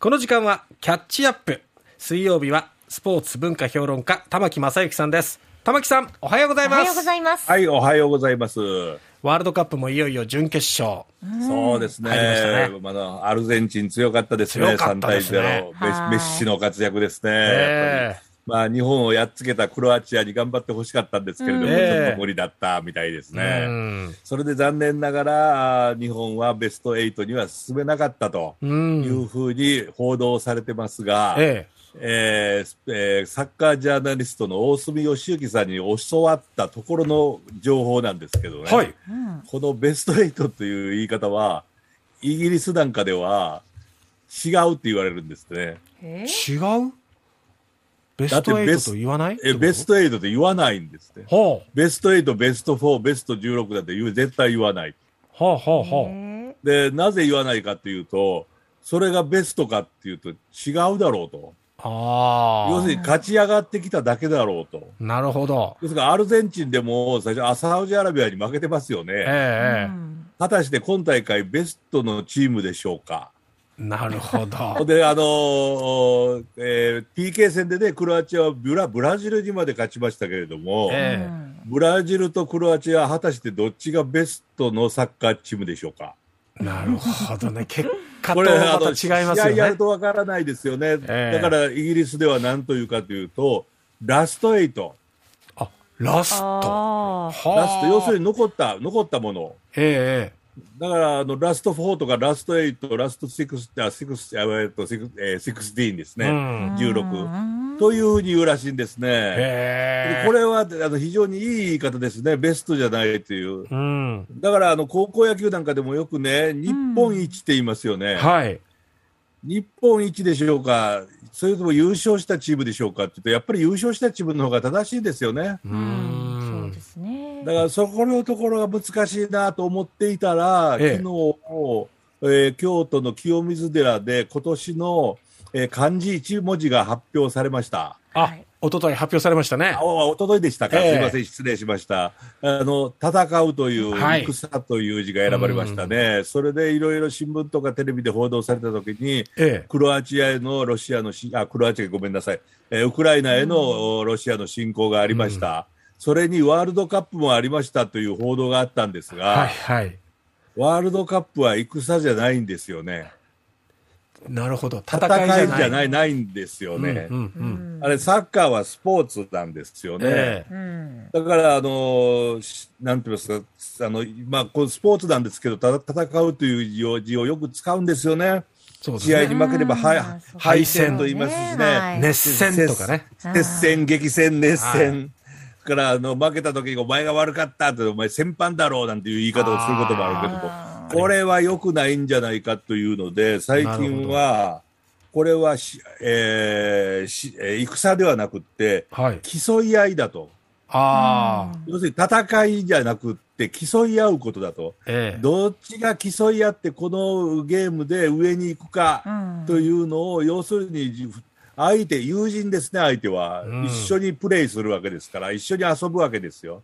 この時間はキャッチアップ。水曜日はスポーツ文化評論家、玉木正之さんです。玉木さん、おはようございおはようごます。ざいます。はい、おはようございます。ワールドカップもいよいよ準決勝。そうですね。入りましたねまだアルゼンチン強かったですね。強かったですね3対0。メッはいメッシの活躍ですね。まあ、日本をやっつけたクロアチアに頑張ってほしかったんですけれども、ちょっと無理だったみたいですうね。ん。それで残念ながら、日本はベスト8には進めなかったとう。いうんふうに報道されてますが、ええーえーサッカージャーナリストの大隅義行さんに教わったところの情報なんですけどね、え。はい。このベスト8という言い方は、イギリスなんかでは違うって言われるんですね。え違う？ベストだってベ8スと言わない？えベスト8って言わないんですね。ほう。ベスト8、ベスト4、ベスト16だって言う絶対言わない。ほうほうほう。えで、なぜ言わないかっていうと、それがベストかっていうと違うだろうと。あ要するに勝ち上がってきただけだろうと。あ。なるほど。ですから、アルゼンチンでも最初、あサウジアラビアに負けてますよえね。ええ果たして今大会ベストのチームでしょうか？え。なるほど。で、あのーえー PK 戦でね、クロアチアはブラブラジルにまで勝ちましたけれども、ええブラジルとクロアチアは果たしてどっちがベストのサッカーチームでしょうか？なるほどね。結果とこれ、また違いますよ試合やるね。とわからないですよね。ええだから、イギリスでは何というかというと、ラスト8。あ、ラスト。ラスト、要するに。に残った、残ったもの。ええだから、あの、ラスト4とかラスト8、ラスト6、あ、6、あえっと、6えー16ですね。うん16。というふうに言うらしいんですね。ええ。これはあの非常にいい言い方ですね、ベストじゃないという。うん。だからあの高校野球なんかでもよくね、日本一って言いますよね、はい。日本一でしょうか、それとも優勝したチームでしょうかって言うと、やっぱり優勝したチームの方が正しいですよね。ううんそうんで。すね。だからそこのところが難しいなと思っていたら、ええ昨日、えー京都の清水寺で今年の、えー漢字一文字が発表されました。あはい、一昨日発表されましたねあ。おとといでしたか、ええすみません、失礼しました。あの、戦うという、はい戦という字が選ばれましたね。それでいろいろ新聞とかテレビで報道されたときに、ええ。クロアチアへのロシアのし、あ、クロアチアごめんなさい、えーウクライナへの、ロシアの侵攻がありました。それにワールドカップもありましたという報道があったんですが、はいはい。ワールドカップは戦じゃないんですよね。なるほど。戦戦いじゃない。いじゃない、ないんですよね。うんうん。あれ、サッカーはスポーツなんですよね。ええ。うん。だから、あのなんて言いますか、あの、まあ、こうスポーツなんですけど、た戦うという字を字をよく使うんですよね。ね。試合に負ければ、敗戦と言いますしね。はい熱戦とかね。接戦、激戦、熱戦。はいから、あの、負けた時にお前が悪かったって、お前戦犯だろうなんていう言い方をすることもあるけども、あこれは良くないんじゃないかというので、最近は、これはし、えーしえー戦ではなくって、はい。競い合いだと。ああ。要するに戦いじゃなくって競い合うことだと。ええ。どっちが競い合ってこのゲームで上に行くかうんというのを、要するにじ相手、友人ですね、相手は、うん一緒にプレイするわけですから、一緒に遊ぶわけですよ。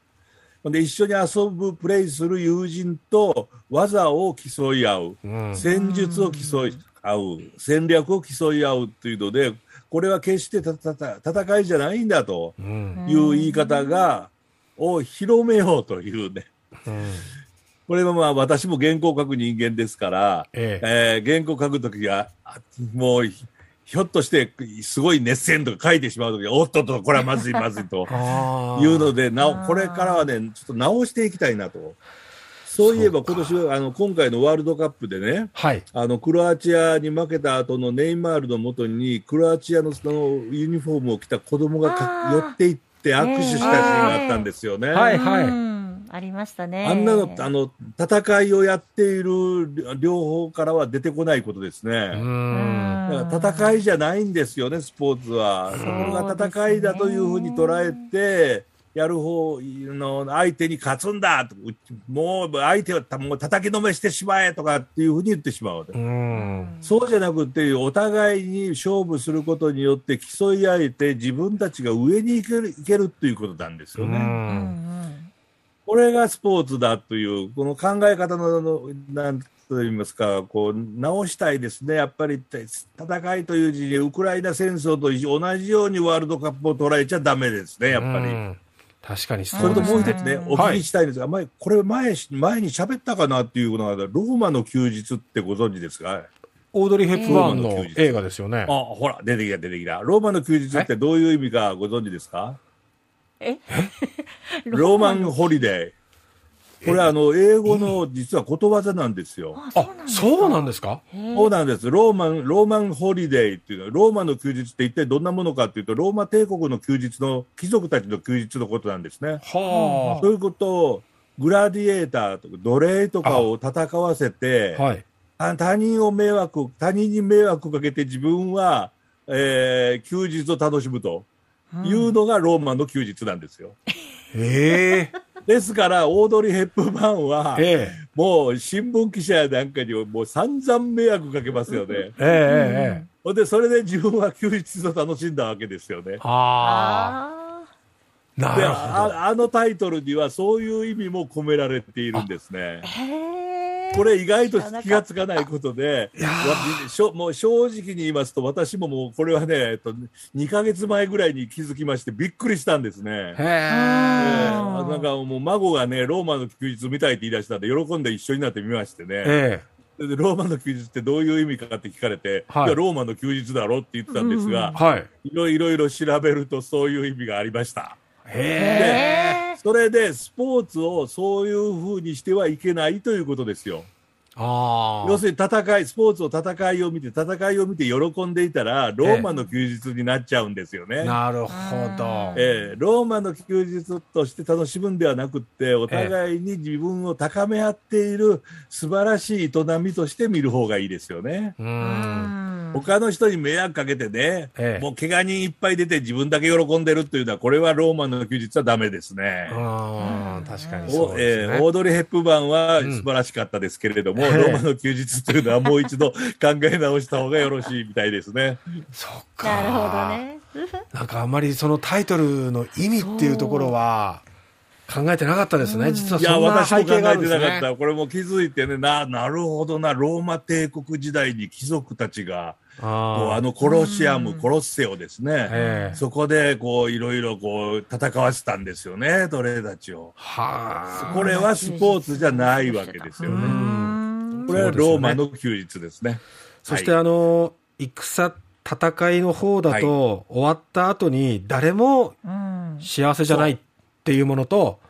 で、一緒に遊ぶ、プレイする友人と技を競い合う、うん。戦術を競い合う、戦略を競い合うというので、これは決してたたた戦いじゃないんだとうん。いう言い方が、を広めようというね。うんこれはまあ私も原稿を書く人間ですから、ええ。えー原稿書くときは、あもうひひょっとしてすごい熱戦とか書いてしまうときは、おっとっと、これはまずいまずいと。いうので、なおこれからはね、ちょっと直していきたいなと。そういえば今年は、あの、今回のワールドカップでね、はい。あの、クロアチアに負けた後のネイマールのもとに、クロアチアのそのユニフォームを着た子供が寄っていって握手したシーンがあったんですよね。はいはいうんありましたね。あんなの、あの、戦いをやっている両方からは出てこないことですうね。ん。だから戦いじゃないんですよね、スポーツは。そうそれが戦いだというふうに捉えて、やる方の相手に勝つんだもう相手をたもう叩きのめしてしまえとかっていうふうに言ってしまう。そうじゃなくて、お互いに勝負することによって競い合えて、自分たちが上に行ける行けるっていうことなんですようね。これがスポーツだという、この考え方の、のなんと言いますか、こう、直したいですね。やっぱり、戦いという字に、ウクライナ戦争と同じようにワールドカップを捉えちゃダメですね、やっぱり。うん確かにそそれと。もう一つね、お聞きしたいんですが、前、これ前、前に喋ったかなっていうのが、ローマの休日ってご存知ですか？オードリー・ヘップバーンのローマの休日映画ですよねあ、。ほら、出てきた、出てきた。ローマの休日ってどういう意味かご存知ですか？え？Roman holiday。これあの、英語の実はことわざなんですよ。あ、あそうなんですか？そうなんです。 Roman、Roman holiday っていうのは、ローマの休日って一体どんなものかっていうと、ローマ帝国の休日の、貴族たちの休日のことなんですね。はそういうことを、グラディエーターとか奴隷とかを戦わせてあ。、はい。あ他人を迷惑、他人に迷惑かけて自分は、えー休日を楽しむというのがローマの休日なんですよ。ええですから、オードリー・ヘップバーンは、ええもう新聞記者やなんかにもう散々迷惑かけますよね。ええええほんで、それで自分は休日を楽しんだわけですよね。ああ。あなでるほど。ああのタイトルにはそういう意味も込められているんですねー。へーこれ意外と気がつかないことで、もう正直に言いますと、私ももうこれはね、えっと、2ヶ月前ぐらいに気づきまして、びっくりしたんですね。へええ。ーなんかもう孫がね、ローマの休日見たいって言い出したんで、喜んで一緒になってみましてね。ローマの休日ってどういう意味かって聞かれて、はいい、やローマの休日だろって言ってたんですがえ。、はい。いろいろいろ調べるとそういう意味がありました。へえ。へーそれでスポーツをそういうふうにしてはいけないということですよ。ああ。要するに戦い、スポーツを戦いを見て、戦いを見て喜んでいたら、ローマの休日になっちゃうんですよね。なるほど。ええローマの休日として楽しむんではなくって、お互いに自分を高め合っている素晴らしい営みとして見る方がいいですよね。う。うんん他の人に迷惑かけてね、ええもう怪我人いっぱい出て自分だけ喜んでるっていうのは、これはローマの休日はダメですね。ああ、確かにおそうですね。えーオードリー・ヘップバーンはうん素晴らしかったですけれども、ええローマの休日というのはもう一度考え直した方がよろしいみたいですね。そっか。なるほど。ね。なんかあんまりそのタイトルの意味っていうところは考えてなかったですね。実はいや、そんな私も考背景があるんえてですね。なかった。これも気づいてね、な、なるほどな、ローマ帝国時代に貴族たちが、こうああのコロシアム、うんコロッセオですね。ええそこで、こう、いろいろこう、戦わせたんですよね、奴隷たちを。はあ。これはスポーツじゃないわけですよね。うんこれはローマの休日ですね。そしてはいあの、戦、戦いの方だと、終わった後に誰もうん幸せじゃないっていうものと、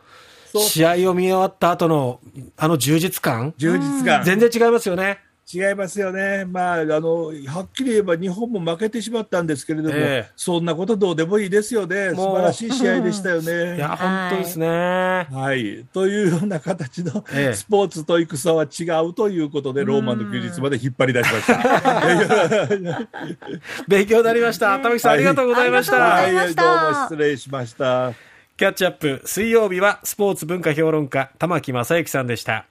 試合を見終わった後のあの充実感、充実感。全然違いますよね。違いますよね。まあ、あの、はっきり言えば日本も負けてしまったんですけれども、ええそんなことどうでもいいですよね。素晴らしい試合でしたよいね。や、本当ですね。はい。というような形のええスポーツと戦は違うということで、ローマの休日まで引っ張り出しました。勉強になりました。玉木さん、ありがとうございました。ありがとうございましたはい、どうも失礼しました。キャッチアップ、水曜日はスポーツ文化評論家、玉木正之さんでした。